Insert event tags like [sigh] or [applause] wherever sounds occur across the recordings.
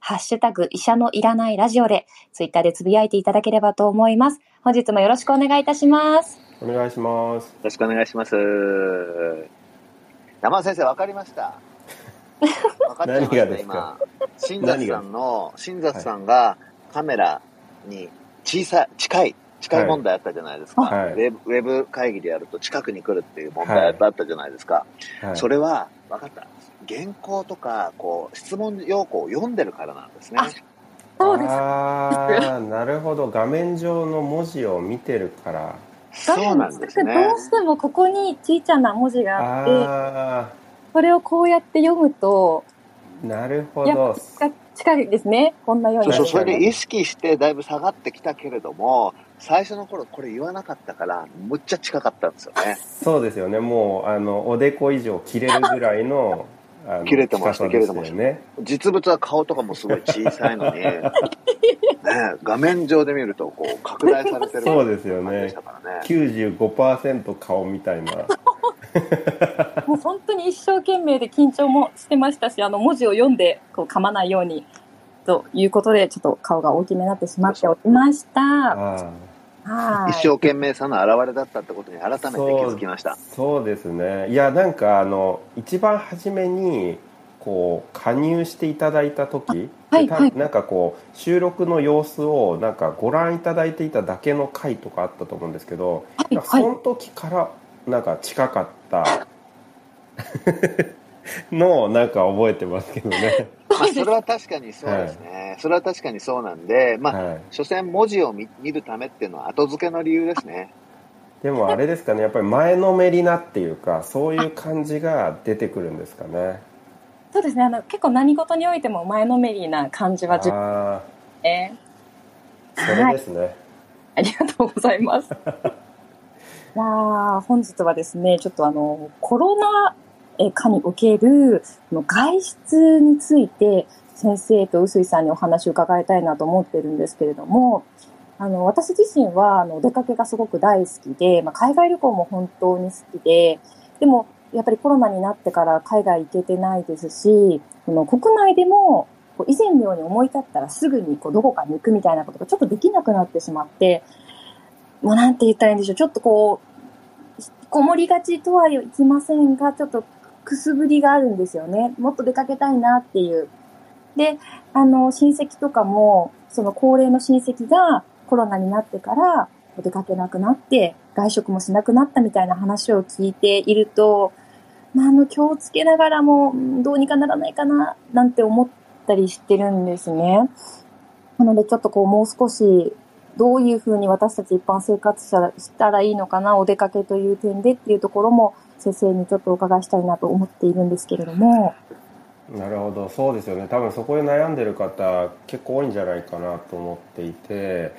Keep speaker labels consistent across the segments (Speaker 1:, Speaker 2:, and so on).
Speaker 1: ハッシュタグ医者のいらないラジオでツイッターでつぶやいていただければと思います本日もよろしくお願いいたします
Speaker 2: お願いします
Speaker 3: よろしくお願いします。山田先生、わかりました。[laughs] わかっちゃいました、
Speaker 2: 何がですか？
Speaker 3: 今。新雑さんの、新雑さんがカメラに小さい、近い、近い問題あったじゃないですか。
Speaker 2: はい
Speaker 3: ウェブウェブ会議でやると近くに来るっていう問題あったじゃないですか。
Speaker 2: はい
Speaker 3: それは、わかった。原稿とか、こう、質問要項を読んでるからなんですね。
Speaker 1: あそうです。
Speaker 2: ああなるほど。画面上の文字を見てるから。
Speaker 3: そうなんですね。
Speaker 1: どうしてもここに小さな文字があって
Speaker 2: あ
Speaker 1: それをこうやって読むと
Speaker 2: あなるほ
Speaker 1: やっ
Speaker 2: ど
Speaker 1: ぱ近いですね。こんなように。
Speaker 3: そうそれで意識してだいぶ下がってきたけれども、最初の頃これ言わなかったから、むっちゃ近かったんですよね。
Speaker 2: そうですよね。もうあのおでこ以上切れるぐらいの [laughs]
Speaker 3: 切れてました
Speaker 2: 近さでしたよ
Speaker 3: 切
Speaker 2: ね
Speaker 3: 実物は顔とかもすごい小さいのに、[laughs] ね、画面上で見るとこう拡大されてる
Speaker 2: そうですよね。
Speaker 3: ね。
Speaker 2: 95%顔みたいな。[laughs]
Speaker 1: もう本当に一生懸命で緊張もしてましたしあの文字を読んでこう噛まないようにということでちょっと顔が大きめになってしまっておりました
Speaker 3: 一生懸命さの表れだったってことに改めて気づきました
Speaker 2: あ。そうですねいやなんかあの一番初めにこう加入していただいた時た
Speaker 1: はいはい
Speaker 2: なんかこう収録の様子をなんかご覧いただいていただけの回とかあったと思うんですけど、
Speaker 1: はい
Speaker 2: なんかその時からなんか近かったのをなんか覚えてますけどね。
Speaker 3: まあ、それは確かにそうですね。それは確かにそうなんで、まあ、
Speaker 2: はい。
Speaker 3: 所詮文字を見見るためっていうのは後付けの理由ですね。
Speaker 2: でもあれですかねやっぱり前のめりなっていうかそういう感じが出てくるんですかね。
Speaker 1: そうですね。あの結構何事においても前のめりな感じは自分
Speaker 2: あ
Speaker 1: で
Speaker 2: あそれですね、
Speaker 1: ありがとうございます。[laughs] いやー本日はですね、ちょっとあの、コロナ禍における外出について、先生と臼井さんにお話を伺いたいなと思ってるんですけれども、あの、私自身は、あの、お出かけがすごく大好きで、まあ、海外旅行も本当に好きで、でも、やっぱりコロナになってから海外行けてないですし、この国内でも、以前のように思い立ったらすぐにこうどこかに行くみたいなことがちょっとできなくなってしまって、もうなんて言ったらいいんでしょう。ちょっとこう、こもりがちとはいきませんが、ちょっとくすぶりがあるんですよね。もっと出かけたいなっていう。で、あの、親戚とかも、その高齢の親戚がコロナになってからお出かけなくなって、外食もしなくなったみたいな話を聞いていると、まあ、あの、気をつけながらも、どうにかならないかな、なんて思ったりしてるんですね。なので、ちょっとこう、もう少し、どういうふうに私たち一般生活者したらいいのかな、お出かけという点でっていうところも、先生にちょっとお伺いしたいなと思っているんですけれども。
Speaker 2: なるほどそうですよね多分そこで悩んでる方結構多いんじゃないかなと思っていて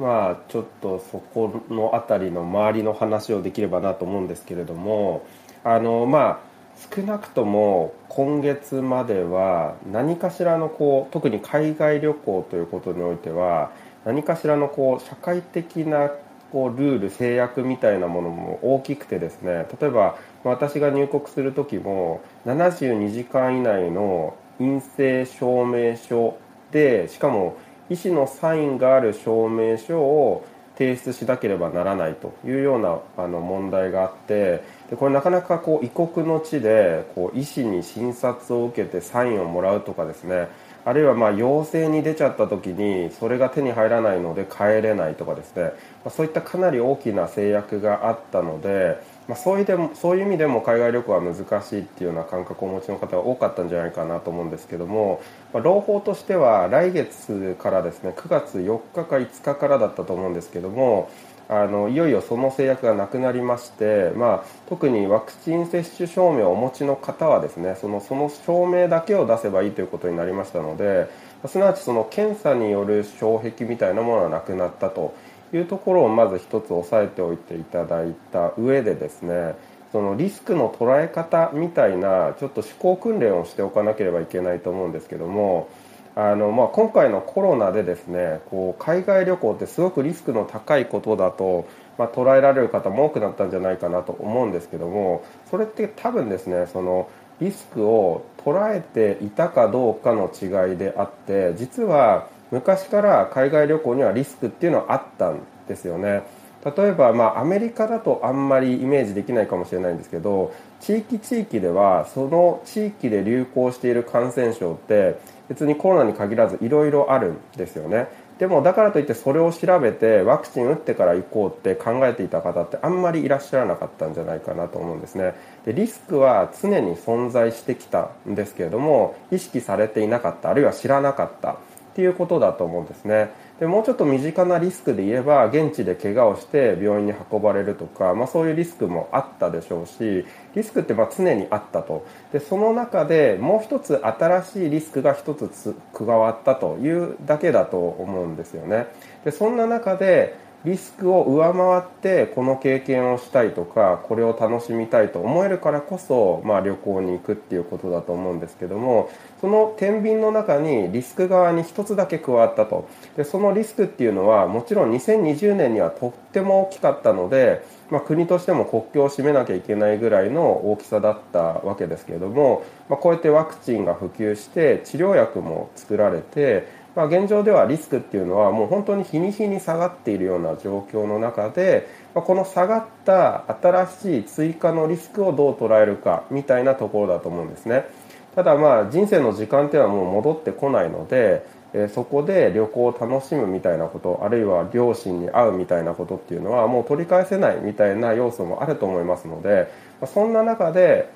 Speaker 2: まあちょっとそこの辺りの周りの話をできればなと思うんですけれどもあのまあ少なくとも今月までは何かしらのこう特に海外旅行ということにおいては何かしらのこう社会的なこうルール制約みたいなものも大きくてですね例えば私が入国する時も72時間以内の陰性証明書でしかも医師のサインがある証明書を提出しなければならないというようなあの問題があってでこれなかなかこう異国の地でこう医師に診察を受けてサインをもらうとかですねあるいはま陽性に出ちゃった時にそれが手に入らないので帰れないとかですね、ま、そういったかなり大きな制約があったので、まあ、そういうでもそういう意味でも海外旅行は難しいっていうような感覚をお持ちの方が多かったんじゃないかなと思うんですけども、まあ、朗報としては来月からですね9月4日か5日からだったと思うんですけどもあのいよいよその制約がなくなりまして、まあ、特にワクチン接種証明をお持ちの方はですねそのその証明だけを出せばいいということになりましたのですなわちその検査による障壁みたいなものはなくなったというところをまず一つ押さえておいていただいた上でですねそのリスクの捉え方みたいなちょっと思考訓練をしておかなければいけないと思うんですけどもあの、まあ、今回のコロナでですねこう海外旅行ってすごくリスクの高いことだと、まあ、捉えられる方も多くなったんじゃないかなと思うんですけどもそれって多分ですねそのリスクを捉えていたかどうかの違いであって実は昔から海外旅行にはリスクっていうのはあったんですよね。例えば、まあ、アメリカだとあんまりイメージできないかもしれないんですけど地域地域ではその地域で流行している感染症って別にコロナに限らずいろいろあるんですよね。でもだからといってそれを調べてワクチン打ってから行こうって考えていた方ってあんまりいらっしゃらなかったんじゃないかなと思うんですね。でリスクは常に存在してきたんですけれども意識されていなかったあるいは知らなかったっていうことだと思うんですね。でもうちょっと身近なリスクで言えば現地で怪我をして病院に運ばれるとか、まあ、そういうリスクもあったでしょうしリスクってま常にあったと。でその中でもう一つ新しいリスクが一つ加わったというだけだと思うんですよね。でそんな中でリスクを上回ってこの経験をしたいとかこれを楽しみたいと思えるからこそ、まあ、旅行に行くっていうことだと思うんですけどもその天秤の中にリスク側に1つだけ加わったと。でそのリスクっていうのはもちろん2020年にはとっても大きかったので、まあ、国としても国境を閉めなきゃいけないぐらいの大きさだったわけですけれども、まあ、こうやってワクチンが普及して治療薬も作られてまあ、現状ではリスクっていうのはもう本当に日に日に下がっているような状況の中で、まあ、この下がった新しい追加のリスクをどう捉えるかみたいなところだと思うんですね。ただまあ人生の時間っていうのはもう戻ってこないので、えそこで旅行を楽しむみたいなことあるいは両親に会うみたいなことっていうのはもう取り返せないみたいな要素もあると思いますので、まあ、そんな中で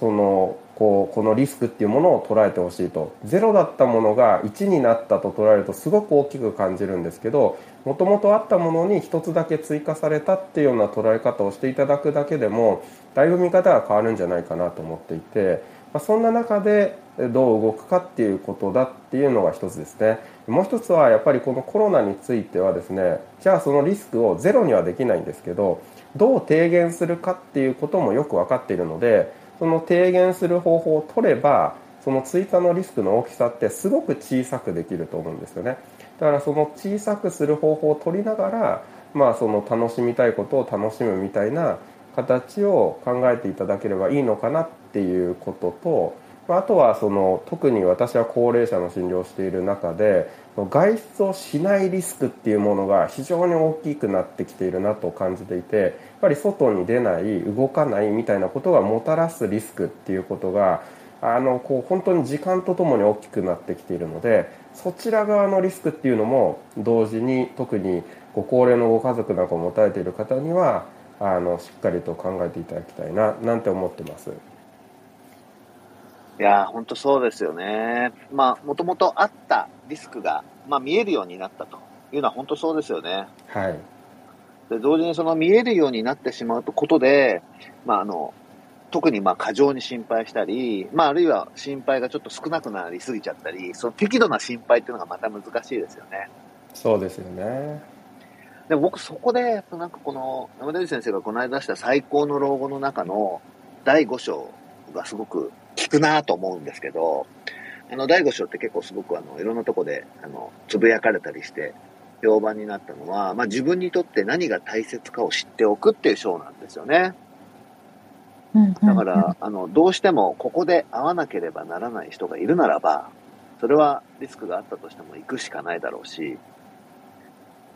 Speaker 2: そのこうこのリスクっていうものを捉えてほしいと。0だったものが1になったと捉えるとすごく大きく感じるんですけどもともとあったものに1つだけ追加されたっていうような捉え方をしていただくだけでもだいぶ見方が変わるんじゃないかなと思っていて、まあ、そんな中でどう動くかっていうことだっていうのが一つですね。もう一つはやっぱりこのコロナについてはですねじゃあそのリスクをゼロにはできないんですけどどう低減するかっていうこともよく分かっているのでその低減する方法を取ればその追加のリスクの大きさってすごく小さくできると思うんですよね。だからその小さくする方法を取りながらまあその楽しみたいことを楽しむみたいな形を考えていただければいいのかなっていうこととあとはその特に私は高齢者の診療をしている中で外出をしないリスクっていうものが非常に大きくなってきているなと感じていてやっぱり外に出ない動かないみたいなことがもたらすリスクっていうことがあのこう本当に時間とともに大きくなってきているのでそちら側のリスクっていうのも同時に特にご高齢のご家族なんかを持たれている方にはあのしっかりと考えていただきたいななんて思ってます。
Speaker 3: いや本当そうですよね。まあ、もともとあったリスクが、まあ、見えるようになったというのは本当そうですよね。
Speaker 2: はい。
Speaker 3: で同時にその見えるようになってしまうことで、まあ、あの、特にまあ過剰に心配したり、まあ、あるいは心配がちょっと少なくなりすぎちゃったり、その適度な心配っていうのがまた難しいですよね。
Speaker 2: そうですよね。
Speaker 3: でも僕そこで、なんかこの、山田先生がこの間出した最高の老後の中の第5章がすごく聞くなと思うんですけど、あの、第5章って結構すごくあの、いろんなとこで、あの、つぶやかれたりして、評判になったのは、まあ自分にとって何が大切かを知っておくっていう章なんですよね。だから、あの、どうしてもここで会わなければならない人がいるならば、それはリスクがあったとしても行くしかないだろうし、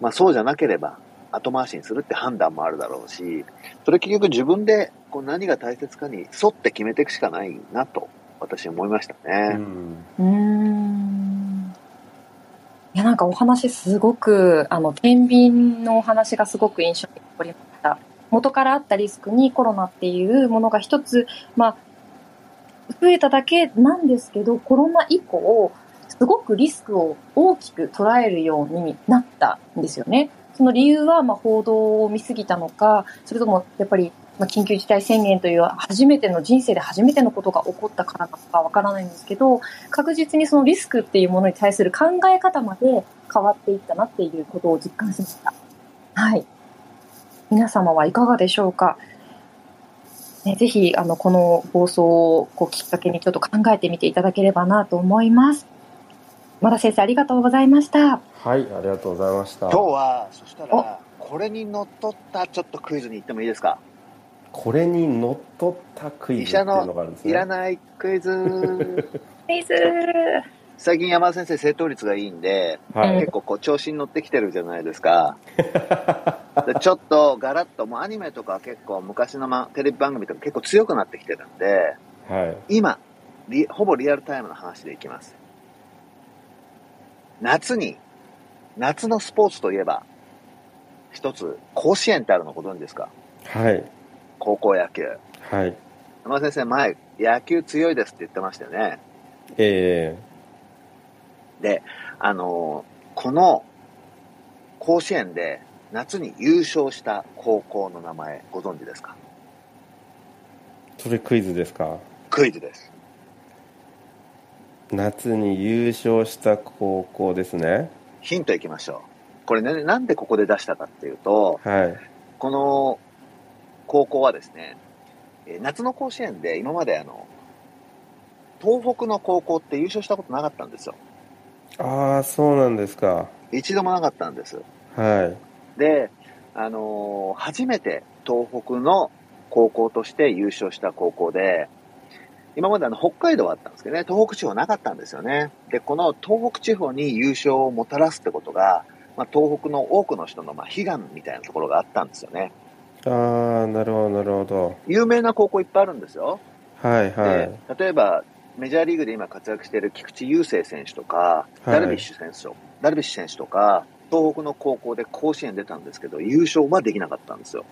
Speaker 3: まあそうじゃなければ後回しにするって判断もあるだろうし、それ結局自分でこう何が大切かに沿って決めていくしかないなと、私思いましたね。
Speaker 1: うん。いや、なんかお話すごく、あの、天秤のお話がすごく印象に残りました。元からあったリスクにコロナっていうものが一つ、まあ、増えただけなんですけど、コロナ以降、すごくリスクを大きく捉えるようになったんですよね。その理由は、まあ、報道を見すぎたのか、それとも、やっぱり、まあ、緊急事態宣言という初めての人生で初めてのことが起こったからなのかわからないんですけど、確実にそのリスクっていうものに対する考え方まで変わっていったなっていうことを実感しました。はい。皆様はいかがでしょうか？ね、ぜひ、あの、この放送をこうきっかけにちょっと考えてみていただければなと思います。まだ先生ありがとうございました。
Speaker 2: はいありがとうございました
Speaker 3: 今日は、そしたら、これにのっとったちょっとクイズに行ってもいいですか？
Speaker 2: これにのっとったクイズっていうのがあるんですね
Speaker 3: いらないクイズ。[laughs]
Speaker 1: クイズ
Speaker 3: 最近山田先生正答率がいいんで、
Speaker 2: はい、
Speaker 1: うん
Speaker 3: 結構こう調子に乗ってきてるじゃないですか。[laughs] でちょっとガラッと、もうアニメとか結構昔の、ま、テレビ番組とか結構強くなってきてるんで、
Speaker 2: はい
Speaker 3: 今、リほぼリアルタイムの話でいきます。夏に、夏のスポーツといえば、一つ、甲子園ってあるのご存知ですか？
Speaker 2: はい
Speaker 3: 高校野球。
Speaker 2: はい
Speaker 3: 山田先生前、野球強いですって言ってましたよね。
Speaker 2: え
Speaker 3: で、あのーこの甲子園で夏に優勝した高校の名前ご存知ですか？
Speaker 2: ー、それクイズですか？
Speaker 3: クイズです。
Speaker 2: 夏に優勝した高校ですね
Speaker 3: ヒントいきましょう。これね、なんでここで出したかっていうと、
Speaker 2: はい
Speaker 3: この高校はですね、えー夏の甲子園で今まであの、東北の高校って優勝したことなかったんですよ。
Speaker 2: ああそうなんですか
Speaker 3: 一度もなかったんです。
Speaker 2: はい
Speaker 3: で、あのー初めて東北の高校として優勝した高校で、今まであの北海道はあったんですけどね、東北地方なかったんですよね。で、この東北地方に優勝をもたらすってことが、まあ、東北の多くの人のまあ悲願みたいなところがあったんですよね。
Speaker 2: ああなるほどなるほど
Speaker 3: 有名な高校いっぱいあるんですよ。
Speaker 2: はいはい
Speaker 3: で例えば、メジャーリーグで今活躍している菊池雄星選手とか、
Speaker 2: はい
Speaker 3: ダルビッシュ選手と、ダルビッシュ選手とか、東北の高校で甲子園出たんですけど、優勝はできなかったんですよ。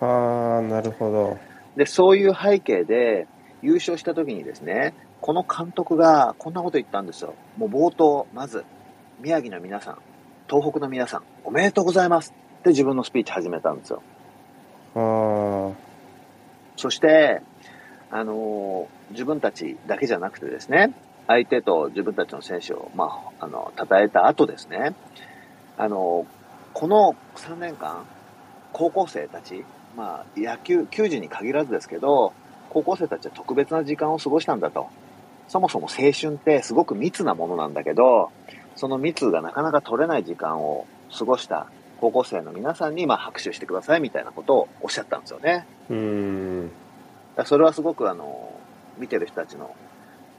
Speaker 2: はあなるほど
Speaker 3: で、そういう背景で優勝した時にですね、この監督がこんなこと言ったんですよ。もう冒頭、まず、宮城の皆さん、東北の皆さん、おめでとうございますって自分のスピーチ始めたんですよ。そして、あのー自分たちだけじゃなくてですね、相手と自分たちの選手を、まあ、あの、称えた後ですね、あのーこの3年間、高校生たち、まあ、野球、球児に限らずですけど、高校生たちは特別な時間を過ごしたんだと。そもそも青春ってすごく密なものなんだけど、その密がなかなか取れない時間を過ごした高校生の皆さんに、まあ、拍手してくださいみたいなことをおっしゃったんですよね。
Speaker 2: ーうーん
Speaker 3: それはすごくあの、見てる人たちの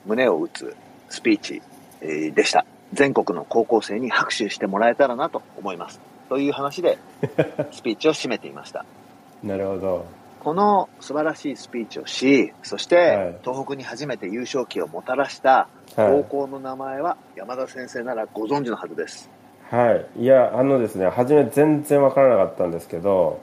Speaker 3: 胸を打つスピーチ、えーでした。全国の高校生に拍手してもらえたらなと思います。という話で、[laughs] スピーチを締めていました。
Speaker 2: なるほど
Speaker 3: この素晴らしいスピーチをし、そして、
Speaker 2: はい
Speaker 3: 東北に初めて優勝旗をもたらした
Speaker 2: はい
Speaker 3: 高校の名前は山田先生ならご存知のはずです。
Speaker 2: はい、いやあのですね初め全然わからなかったんですけど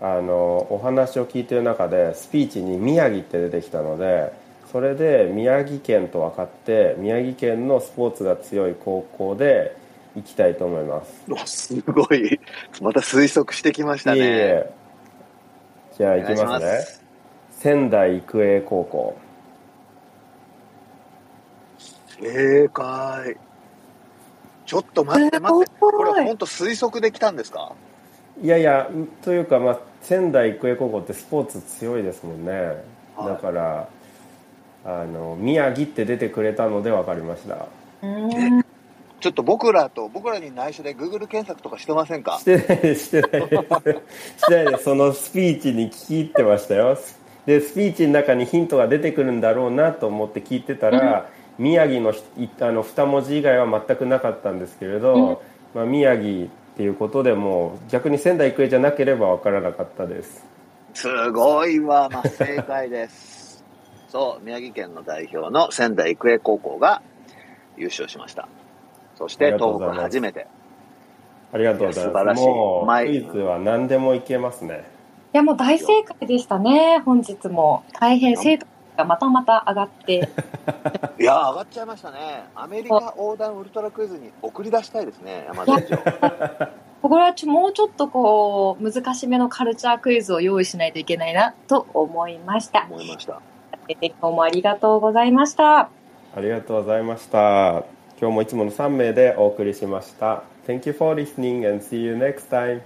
Speaker 2: あのお話を聞いてる中でスピーチに宮城って出てきたのでそれで宮城県と分かって宮城県のスポーツが強い高校で行きたいと思います
Speaker 3: おすごい。また推測してきましたね。
Speaker 2: いえじゃあ
Speaker 3: お
Speaker 2: 行きますね
Speaker 3: す。
Speaker 2: 仙台育英高校
Speaker 3: 正解。ちょっと待って待って。これ本当推測できたんですか？
Speaker 2: いやいやというか、まあ、仙台育英高校ってスポーツ強いですもんね、
Speaker 3: はい。
Speaker 2: だからあの宮城って出てくれたので分かりました。
Speaker 1: うん。
Speaker 3: ちょっと僕らと、僕らに内緒で Google 検索とかしてませんか？
Speaker 2: してないですしてないです。してないです。そのスピーチに聞き入ってましたよ。でスピーチの中にヒントが出てくるんだろうなと思って聞いてたら、宮城のひいあの2文字以外は全くなかったんですけれど、まあ、宮城っていうことでもう逆に仙台育英じゃなければ分からなかったです
Speaker 3: すごいわ、まあ、正解です。そう、宮城県の代表の仙台育英高校が優勝しました。そして東北初めて。
Speaker 2: ありがとうございます
Speaker 3: 素晴らしい
Speaker 2: もう
Speaker 3: 前
Speaker 2: クイズは何でもいけますね
Speaker 1: いや、もう大正解でしたね、本日も。大変、生徒がまたまた上がって。[laughs]
Speaker 3: いや、上がっちゃいましたね。アメリカ横断ウルトラクイズに送り出したいですね、山田町。
Speaker 1: これはちょもうちょっとこう、難しめのカルチャークイズを用意しないといけないなと思いました。
Speaker 3: 思いました。
Speaker 1: 今日もありがとうございました。
Speaker 2: ありがとうございました今日もいつもの3名でお送りしました Thank you for listening and see you next time